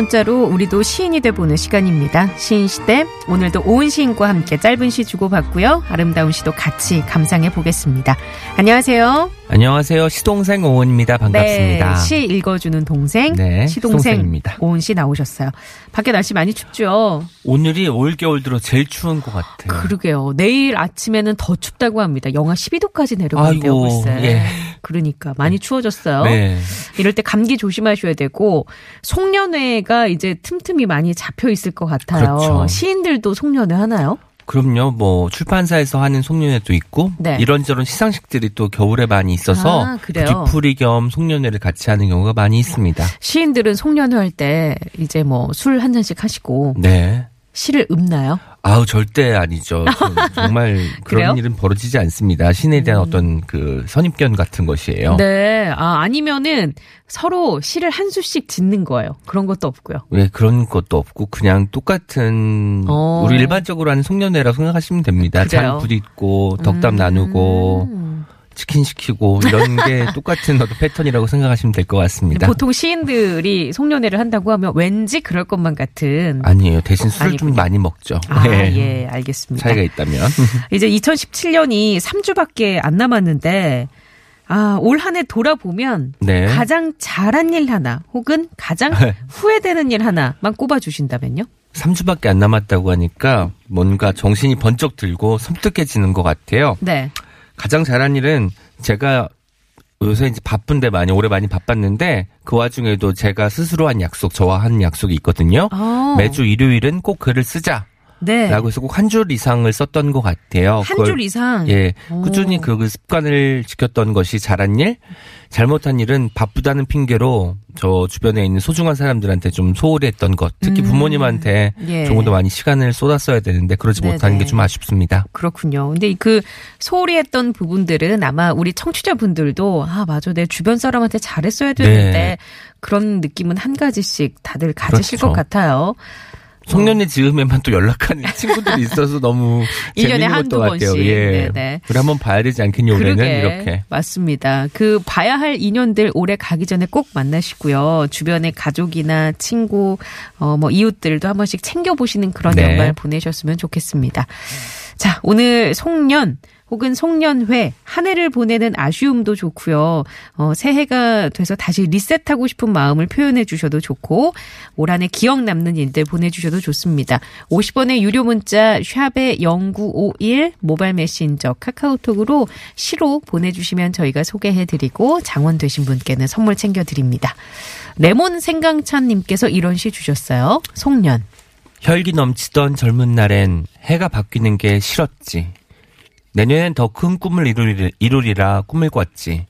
문자로 우리도 시인이 돼보는 시간입니다. 시인 시대 오늘도 오은 시인과 함께 짧은 시 주고받고요. 아름다운 시도 같이 감상해 보겠습니다. 안녕하세요. 안녕하세요. 시동생 오은입니다. 반갑습니다. 네, 시 읽어주는 동생, 네, 시동생 시동생입니다. 오은 씨 나오셨어요. 밖에 날씨 많이 춥죠? 오늘이 올겨울 들어 제일 추운 것 같아요. 그러게요. 내일 아침에는 더 춥다고 합니다. 영하 12도까지 내려간대요, 글쎄. 예. 그러니까 많이 추워졌어요. 네. 이럴 때 감기 조심하셔야 되고 송년회가 이제 틈틈이 많이 잡혀 있을 것 같아요. 그렇죠. 시인들도 송년회 하나요? 그럼요. 뭐 출판사에서 하는 송년회도 있고 네. 이런저런 시상식들이 또 겨울에 많이 있어서 아? 뒤풀이 겸 송년회를 같이 하는 경우가 많이 있습니다. 시인들은 송년회 할 때 이제 뭐 술 한 잔씩 하시고 네. 시를 읊나요? 아우 절대 아니죠. 저- 정말? 음. 그런 일은 벌어지지 않습니다. 신에 대한 어떤 그 선입견 같은 것이에요. 네. 아, 아니면은 서로 시를 한 수씩 짓는 거예요. 그런 것도 없고요. 왜 그런 것도 없고 그냥 똑같은 어. 우리 일반적으로 하는 송년회라고 생각하시면 됩니다. 그래요? 잔 부딪고 덕담 나누고 음. 치킨 시키고 이런 게 똑같은 어떤 패턴이라고 생각하시면 될 것 같습니다. 보통 시인들이 송년회를 한다고 하면 왠지 그럴 것만 같은. 아니에요. 대신 술을 좀. 많이 먹죠. 아, 네. 예, 알겠습니다. 차이가 있다면. 이제 2017년이 3주밖에 안 남았는데, 아, 올 한 해 돌아보면 네. 가장 잘한 일 하나, 혹은 가장 후회되는 일 하나만 꼽아 주신다면요? 3주밖에 안 남았다고 하니까 뭔가 정신이 번쩍 들고 섬뜩해지는 것 같아요. 네. 가장 잘한 일은 제가 요새 이제 바쁜데 많이 올해 많이 바빴는데 그 와중에도 제가 스스로 한 약속 저와 한 약속이 있거든요. 어. 매주 일요일은 꼭 글을 쓰자. 네. 라고 해서 꼭 한 줄 이상을 썼던 것 같아요. 한 줄 이상. 예. 오. 꾸준히 그, 그 습관을 지켰던 것이 잘한 일, 잘못한 일은 바쁘다는 핑계로 저 주변에 있는 소중한 사람들한테 좀 소홀히 했던 것, 특히 음. 부모님한테 예. 조금 더 많이 시간을 쏟았어야 되는데 그러지 네네. 못하는 게 좀 아쉽습니다. 그렇군요. 근데 그 소홀히 했던 부분들은 아마 우리 청취자분들도 아, 맞아. 내 주변 사람한테 잘했어야 되는데 네. 그런 느낌은 한 가지씩 다들 가지실 그렇죠. 것 같아요. 송년회 즈음에만 또 연락하는 친구들이 있어서 너무 재밌는 것도 같아요. 번씩. 예. 네네. 그래 한번 봐야 되지 않겠니 올해는 그러게 이렇게. 맞습니다. 그 봐야 할 인연들 올해 가기 전에 꼭 만나시고요. 주변의 가족이나 친구, 어 뭐 이웃들도 한 번씩 챙겨 보시는 그런 네. 연말 보내셨으면 좋겠습니다. 자, 오늘 송년 혹은 송년회 한 해를 보내는 아쉬움도 좋고요. 어, 새해가 돼서 다시 리셋하고 싶은 마음을 표현해 주셔도 좋고 올 한해 기억 남는 일들 보내주셔도 좋습니다. 50원의 유료 문자 샵의 0951 모바일 메신저 카카오톡으로 시로 보내주시면 저희가 소개해드리고 장원되신 분께는 선물 챙겨드립니다. 레몬 생강찬님께서 이런 시 주셨어요. 송년. 혈기 넘치던 젊은 날엔 해가 바뀌는 게 싫었지. 내년엔 더 큰 꿈을 이루리, 이루리라 꿈을 꿨지.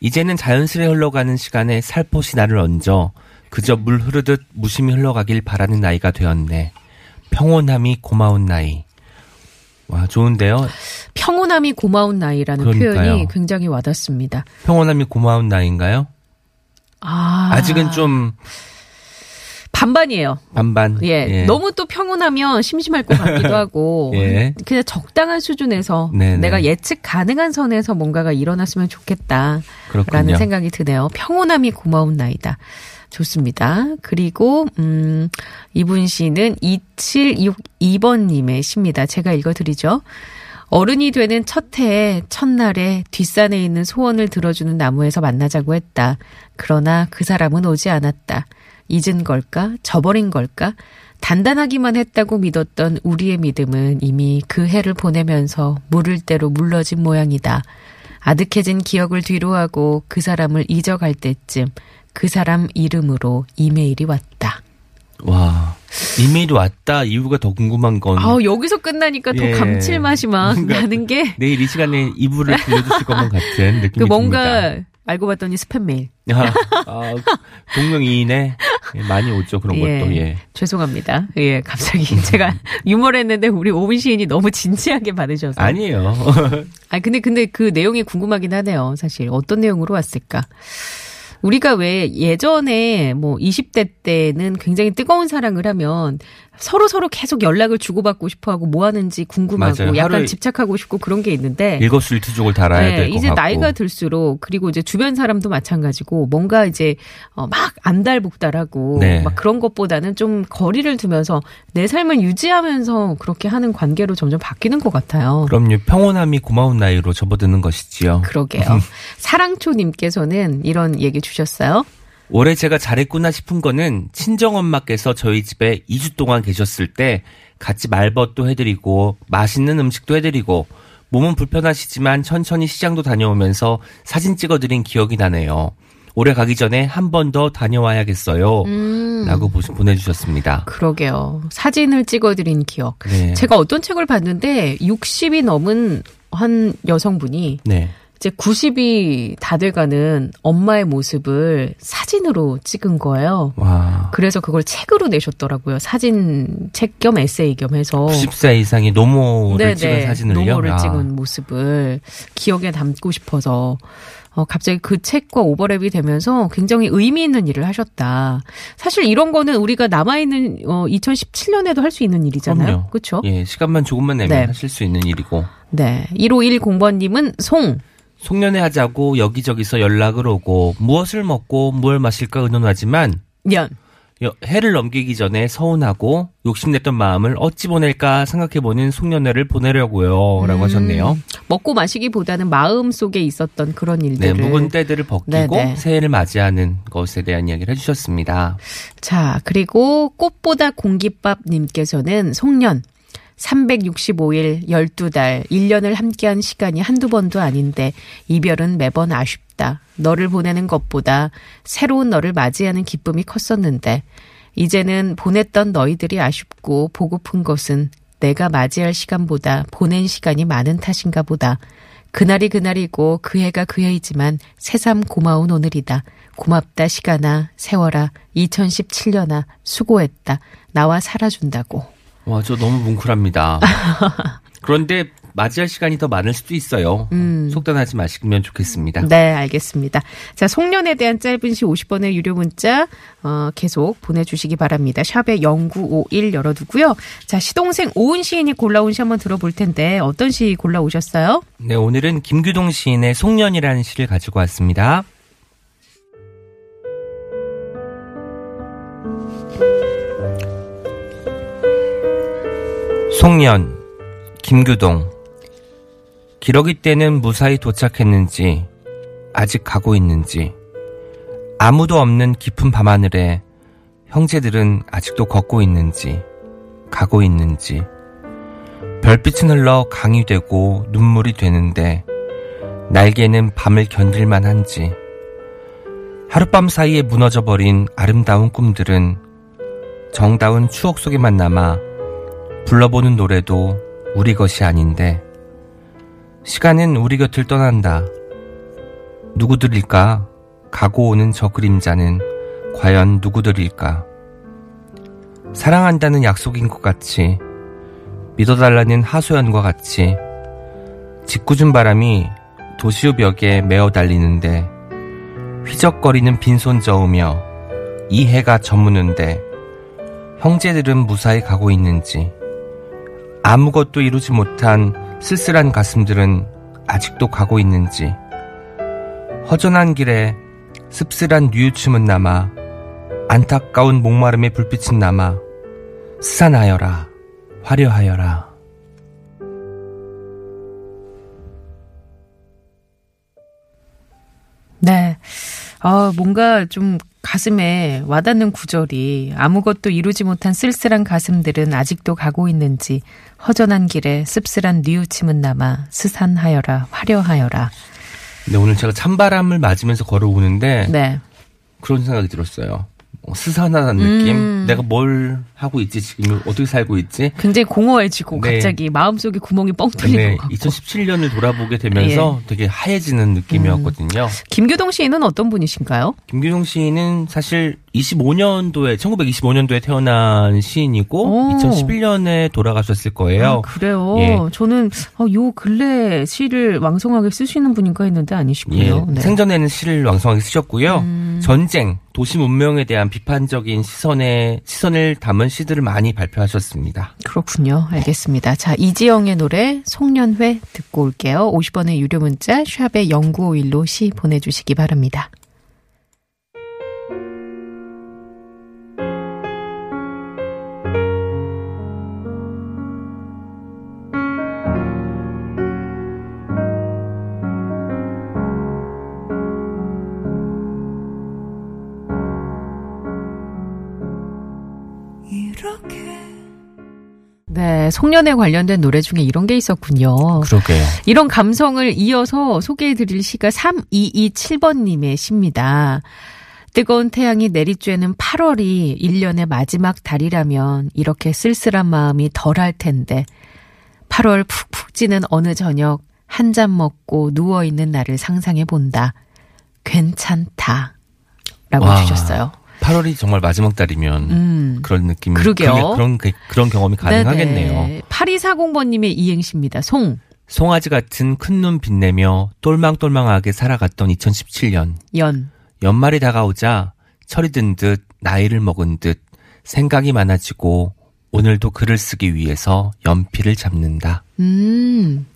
이제는 자연스레 흘러가는 시간에 살포시 나를 얹어 그저 물 흐르듯 무심히 흘러가길 바라는 나이가 되었네. 평온함이 고마운 나이. 와, 좋은데요? 평온함이 고마운 나이라는 그러니까요. 표현이 굉장히 와닿습니다. 평온함이 고마운 나이인가요? 아, 아직은 좀 반반이에요. 반반. 예. 너무 또 평온하면 심심할 것 같기도 하고 예. 그냥 적당한 수준에서 네네. 내가 예측 가능한 선에서 뭔가가 일어났으면 좋겠다라는 그렇군요. 생각이 드네요. 평온함이 고마운 나이다. 좋습니다. 그리고 음 이분 씨는 2762번 님의 시입니다. 제가 읽어 드리죠. 어른이 되는 첫 해에 첫날에 뒷산에 있는 소원을 들어주는 나무에서 만나자고 했다. 그러나 그 사람은 오지 않았다. 잊은 걸까? 저버린 걸까? 단단하기만 했다고 믿었던 우리의 믿음은 이미 그 해를 보내면서 물을 대로 물러진 모양이다. 아득해진 기억을 뒤로하고 그 사람을 잊어갈 때쯤 그 사람 이름으로 이메일이 왔다. 와. 이메일이 왔다 이유가 더 궁금한 건 아 여기서 끝나니까 더 예. 감칠맛이 막 나는 게그 내일 이 시간에 이불을 빌려주실 것만 같은 느낌이 뭔가 듭니다. 알고 봤더니 스팸 메일. 아, 아, 동명이인에 많이 오죠 그런 것도 예. 죄송합니다. 예, 갑자기 제가 유머를 했는데 우리 오은 시인이 너무 진지하게 받으셔서. 아니에요. 아 근데 근데 그 내용이 궁금하긴 하네요. 사실 어떤 내용으로 왔을까? 우리가 왜 예전에 뭐 20대 때는 굉장히 뜨거운 사랑을 하면 서로 서로 계속 연락을 주고받고 싶어하고 뭐 하는지 궁금하고 맞아요. 약간 집착하고 싶고 그런 게 있는데 일거수일투족을 달아야 네, 될것 이제 같고. 나이가 들수록 그리고 이제 주변 사람도 마찬가지고 뭔가 이제 어, 막 안달복달하고 네. 막 그런 것보다는 좀 거리를 두면서 내 삶을 유지하면서 그렇게 하는 관계로 점점 바뀌는 것 같아요. 그럼요. 평온함이 고마운 나이로 접어드는 것이지요. 그러게요. 사랑초님께서는 이런 얘기 주셨어요. 올해 제가 잘했구나 싶은 거는 친정엄마께서 저희 집에 2주 동안 계셨을 때 같이 말벗도 해드리고 맛있는 음식도 해드리고 몸은 불편하시지만 천천히 시장도 다녀오면서 사진 찍어드린 기억이 나네요. 올해 가기 전에 한 번 더 다녀와야겠어요. 음. 라고 보- 보내주셨습니다. 그러게요. 사진을 찍어드린 기억. 네. 제가 어떤 책을 봤는데 60이 넘은 한 여성분이 네. 이제 90이 다 돼가는 엄마의 모습을 사진으로 찍은 거예요. 와. 그래서 그걸 책으로 내셨더라고요. 사진 책 겸 에세이 겸 해서. 90세 이상이 노모를 네네. 찍은 사진을요. 노모를 아. 찍은 모습을 기억에 담고 싶어서 어, 갑자기 그 책과 오버랩이 되면서 굉장히 의미 있는 일을 하셨다. 사실 이런 거는 우리가 남아있는 어, 2017년에도 할 수 있는 일이잖아요. 그렇죠? 예, 시간만 조금만 내면 네. 하실 수 있는 일이고. 네. 1510번님은 송. 송년회 하자고 여기저기서 연락을 오고 무엇을 먹고 무엇을 마실까 의논하지만 년. 여- 해를 넘기기 전에 서운하고 욕심냈던 마음을 어찌 보낼까 생각해보는 송년회를 보내려고요. 음. 라고 하셨네요. 먹고 마시기보다는 마음 속에 있었던 그런 네, 일들을. 묵은 때들을 벗기고 네네. 새해를 맞이하는 것에 대한 이야기를 해주셨습니다. 자, 그리고 꽃보다 공깃밥님께서는 송년 365일 12달 1년을 함께한 시간이 한두 번도 아닌데 이별은 매번 아쉽다. 너를 보내는 것보다 새로운 너를 맞이하는 기쁨이 컸었는데 이제는 보냈던 너희들이 아쉽고 보고픈 것은 내가 맞이할 시간보다 보낸 시간이 많은 탓인가 보다. 그날이 그날이고 그 해가 그 해이지만 새삼 고마운 오늘이다. 고맙다 시간아 세월아 2017년아 수고했다. 나와 살아준다고. 와, 저 너무 뭉클합니다. 그런데 맞이할 시간이 더 많을 수도 있어요. 속단하지 마시면 좋겠습니다. 음. 네, 알겠습니다. 자, 송년에 대한 짧은 시 50번의 유료 문자 어, 계속 보내주시기 바랍니다. 샵에 0951 열어두고요. 자, 시동생 오은 시인이 골라온 시 한번 들어볼 텐데 어떤 시 골라오셨어요? 네, 오늘은 김규동 시인의 송년이라는 시를 가지고 왔습니다. 송년, 김규동. 기러기 때는 무사히 도착했는지, 아직 가고 있는지, 아무도 없는 깊은 밤하늘에 형제들은 아직도 걷고 있는지, 가고 있는지, 별빛은 흘러 강이 되고 눈물이 되는데 날개는 밤을 견딜만 한지 하룻밤 사이에 무너져 버린 아름다운 꿈들은 정다운 추억 속에만 남아 불러보는 노래도 우리 것이 아닌데 시간은 우리 곁을 떠난다. 누구들일까? 가고 오는 저 그림자는 과연 누구들일까? 사랑한다는 약속인 것 같이 믿어달라는 하소연과 같이 짓궂은 바람이 도시의 벽에 메어 달리는데 휘적거리는 빈손 저으며 이 해가 저무는데 형제들은 무사히 가고 있는지 아무것도 이루지 못한 쓸쓸한 가슴들은 아직도 가고 있는지 허전한 길에 씁쓸한 뉘우침은 남아 안타까운 목마름의 불빛은 남아 스산하여라 화려하여라 네. 아, 뭔가 좀 가슴에 와닿는 구절이 아무것도 이루지 못한 쓸쓸한 가슴들은 아직도 가고 있는지 허전한 길에 씁쓸한 뉘우침은 남아 스산하여라 화려하여라. 근데 오늘 제가 찬바람을 맞으면서 걸어오는데 네. 그런 생각이 들었어요. 어, 스산한 느낌. 음. 내가 뭘 하고 있지 지금 어떻게 살고 있지? 굉장히 공허해지고 네. 갑자기 마음속에 구멍이 뻥 뚫리는 네, 것 같고. 2017년을 돌아보게 되면서 예. 되게 하얘지는 느낌이었거든요. 김규동 시인은 어떤 분이신가요? 김규종 시인은 사실 25년도에 1925년도에 태어난 시인이고 오. 2011년에 돌아가셨을 거예요. 아, 그래요. 예. 저는 어, 요 근래 시를 왕성하게 쓰시는 분인가 했는데 예, 아니시군요. 네. 음. 생전에는 시를 왕성하게 쓰셨고요. 전쟁, 도시 문명에 대한 비판적인 시선에 시선을 담은 시들을 많이 발표하셨습니다. 그렇군요. 알겠습니다. 자, 이지영의 노래 송년회 듣고 올게요. 50원의 유료 문자 샵의 0951로 시 보내 주시기 바랍니다. 송년회 관련된 노래 중에 이런 게 있었군요. 그러게요. 이런 감성을 이어서 소개해 드릴 시가 3227번님의 시입니다. 뜨거운 태양이 내리쬐는 8월이 1년의 마지막 달이라면 이렇게 쓸쓸한 마음이 덜할 텐데 8월 푹푹 찌는 어느 저녁 한 잔 먹고 누워 있는 나를 상상해 본다. 괜찮다. 라고 와. 주셨어요. 8월이 정말 마지막 달이면 음. 그런 느낌이 그러게요. 그런 게- 그런 경험이 가능하겠네요. 8240번님의 이행시입니다. 송, 송아지 같은 큰 눈 빛내며 똘망똘망하게 살아갔던 2017년. 연, 연말이 다가오자 철이 든 듯 나이를 먹은 듯 생각이 많아지고 오늘도 글을 쓰기 위해서 연필을 잡는다. 음,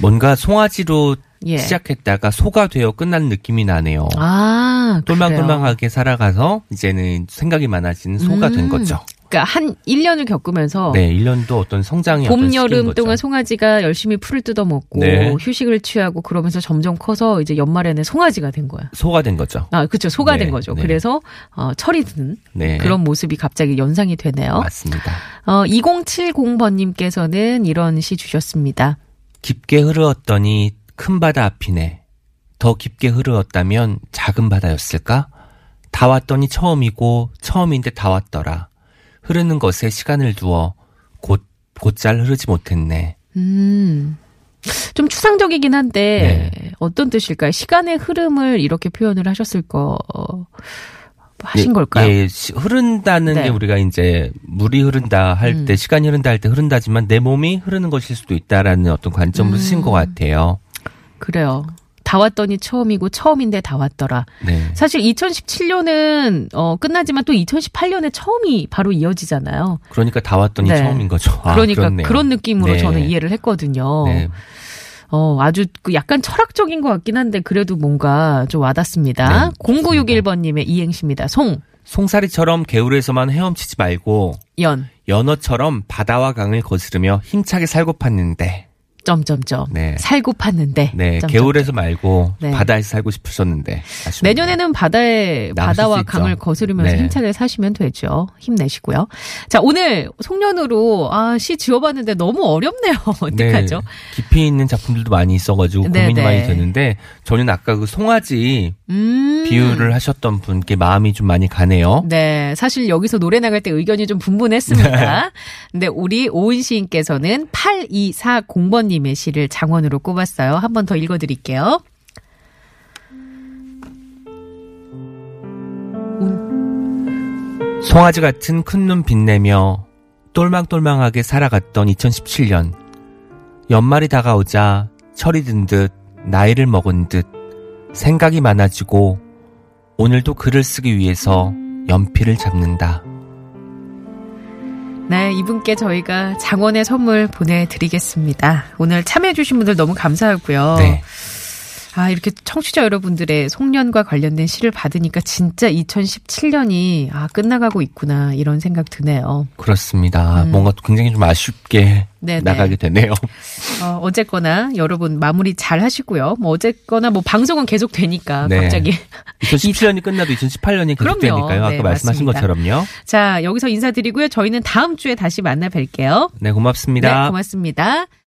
뭔가 송아지로 예. 시작했다가 소가 되어 끝난 느낌이 나네요. 아. 똘망똘망하게 살아가서 이제는 생각이 많아지는 소가 된 음. 거죠. 그러니까 한 1년을 겪으면서 네, 1년도 어떤 성장이 봄, 여름. 동안 송아지가 열심히 풀을 뜯어먹고 네. 휴식을 취하고 그러면서 점점 커서 이제 연말에는 송아지가 된 거야. 소가 된 거죠. 아, 그렇죠. 소가 네, 된 거죠. 네. 그래서 어, 철이 든 네. 그런 모습이 갑자기 연상이 되네요. 맞습니다. 어, 2070번 님께서는 이런 시 주셨습니다. 깊게 흐르었더니 큰 바다 앞이네. 더 깊게 흐르었다면 작은 바다였을까? 다 왔더니 처음이고 처음인데 다 왔더라. 흐르는 것에 시간을 두어 곧 곧잘 흐르지 못했네. 음. 좀 추상적이긴 한데 네. 어떤 뜻일까요? 시간의 흐름을 이렇게 표현을 하셨을 거 하신 걸까요? 예, 시- 흐른다는 네. 게 우리가 이제 물이 흐른다 할때 음. 시간이 흐른다 할 때 흐른다지만 내 몸이 흐르는 것일 수도 있다라는 어떤 관점으로 음. 쓰신 것 같아요. 그래요. 다 왔더니 처음이고 처음인데 다 왔더라. 네. 사실 2017년은 어 끝나지만 또 2018년에 처음이 바로 이어지잖아요. 그러니까 다 왔더니 네. 처음인 거죠. 아, 그러니까 그렇네요. 그런 느낌으로 네. 저는 이해를 했거든요. 네. 어, 아주 그 약간 철학적인 것 같긴 한데 그래도 뭔가 좀 와닿습니다. 네, 0961번님의 이행시입니다. 송, 송사리처럼 개울에서만 헤엄치지 말고 연, 연어처럼 바다와 강을 거스르며 힘차게 살고 팠는데 점점점. 네. 살고 팠는데. 네, 점점점. 개울에서 말고 네. 바다에서 살고 싶으셨는데 아쉽네요. 내년에는 바다에 바다와. 강을 거스르면서 네. 힘차게 사시면 되죠. 힘내시고요. 자 오늘 송년으로 아, 시 지어봤는데 너무 어렵네요. 어떡하죠? 네, 깊이 있는 작품들도 많이 있어가지고 네, 고민이 네. 많이 되는데 저는 아까 그 송아지 음. 비유를 하셨던 분께 마음이 좀 많이 가네요. 네, 사실 여기서 노래 나갈 때 의견이 좀 분분했습니다. 근데 우리 오은 시인께서는 8240번님 의 시를 장원으로 꼽았어요. 한 번 더 읽어드릴게요. 송아지 같은 큰 눈 빛내며 똘망똘망하게 살아갔던 2017년. 연말이 다가오자 철이 든 듯 나이를 먹은 듯 생각이 많아지고 오늘도 글을 쓰기 위해서 연필을 잡는다. 네, 이분께 저희가 장원의 선물 보내드리겠습니다. 오늘 참여해주신 분들 너무 감사하고요. 네. 아, 이렇게 청취자 여러분들의 송년과 관련된 시를 받으니까 진짜 2017년이 아, 끝나가고 있구나, 이런 생각 드네요. 그렇습니다. 음. 뭔가 굉장히 좀 아쉽게 네네. 나가게 되네요. 어, 어쨌거나 여러분 마무리 잘 하시고요. 뭐 어쨌거나 뭐 방송은 계속 되니까 네. 갑자기 2017년이 끝나도 2018년이 그럼요. 계속되니까요. 아까 네, 말씀하신 맞습니다. 것처럼요. 자 여기서 인사드리고요. 저희는 다음 주에 다시 만나 뵐게요. 네, 고맙습니다. 네, 고맙습니다.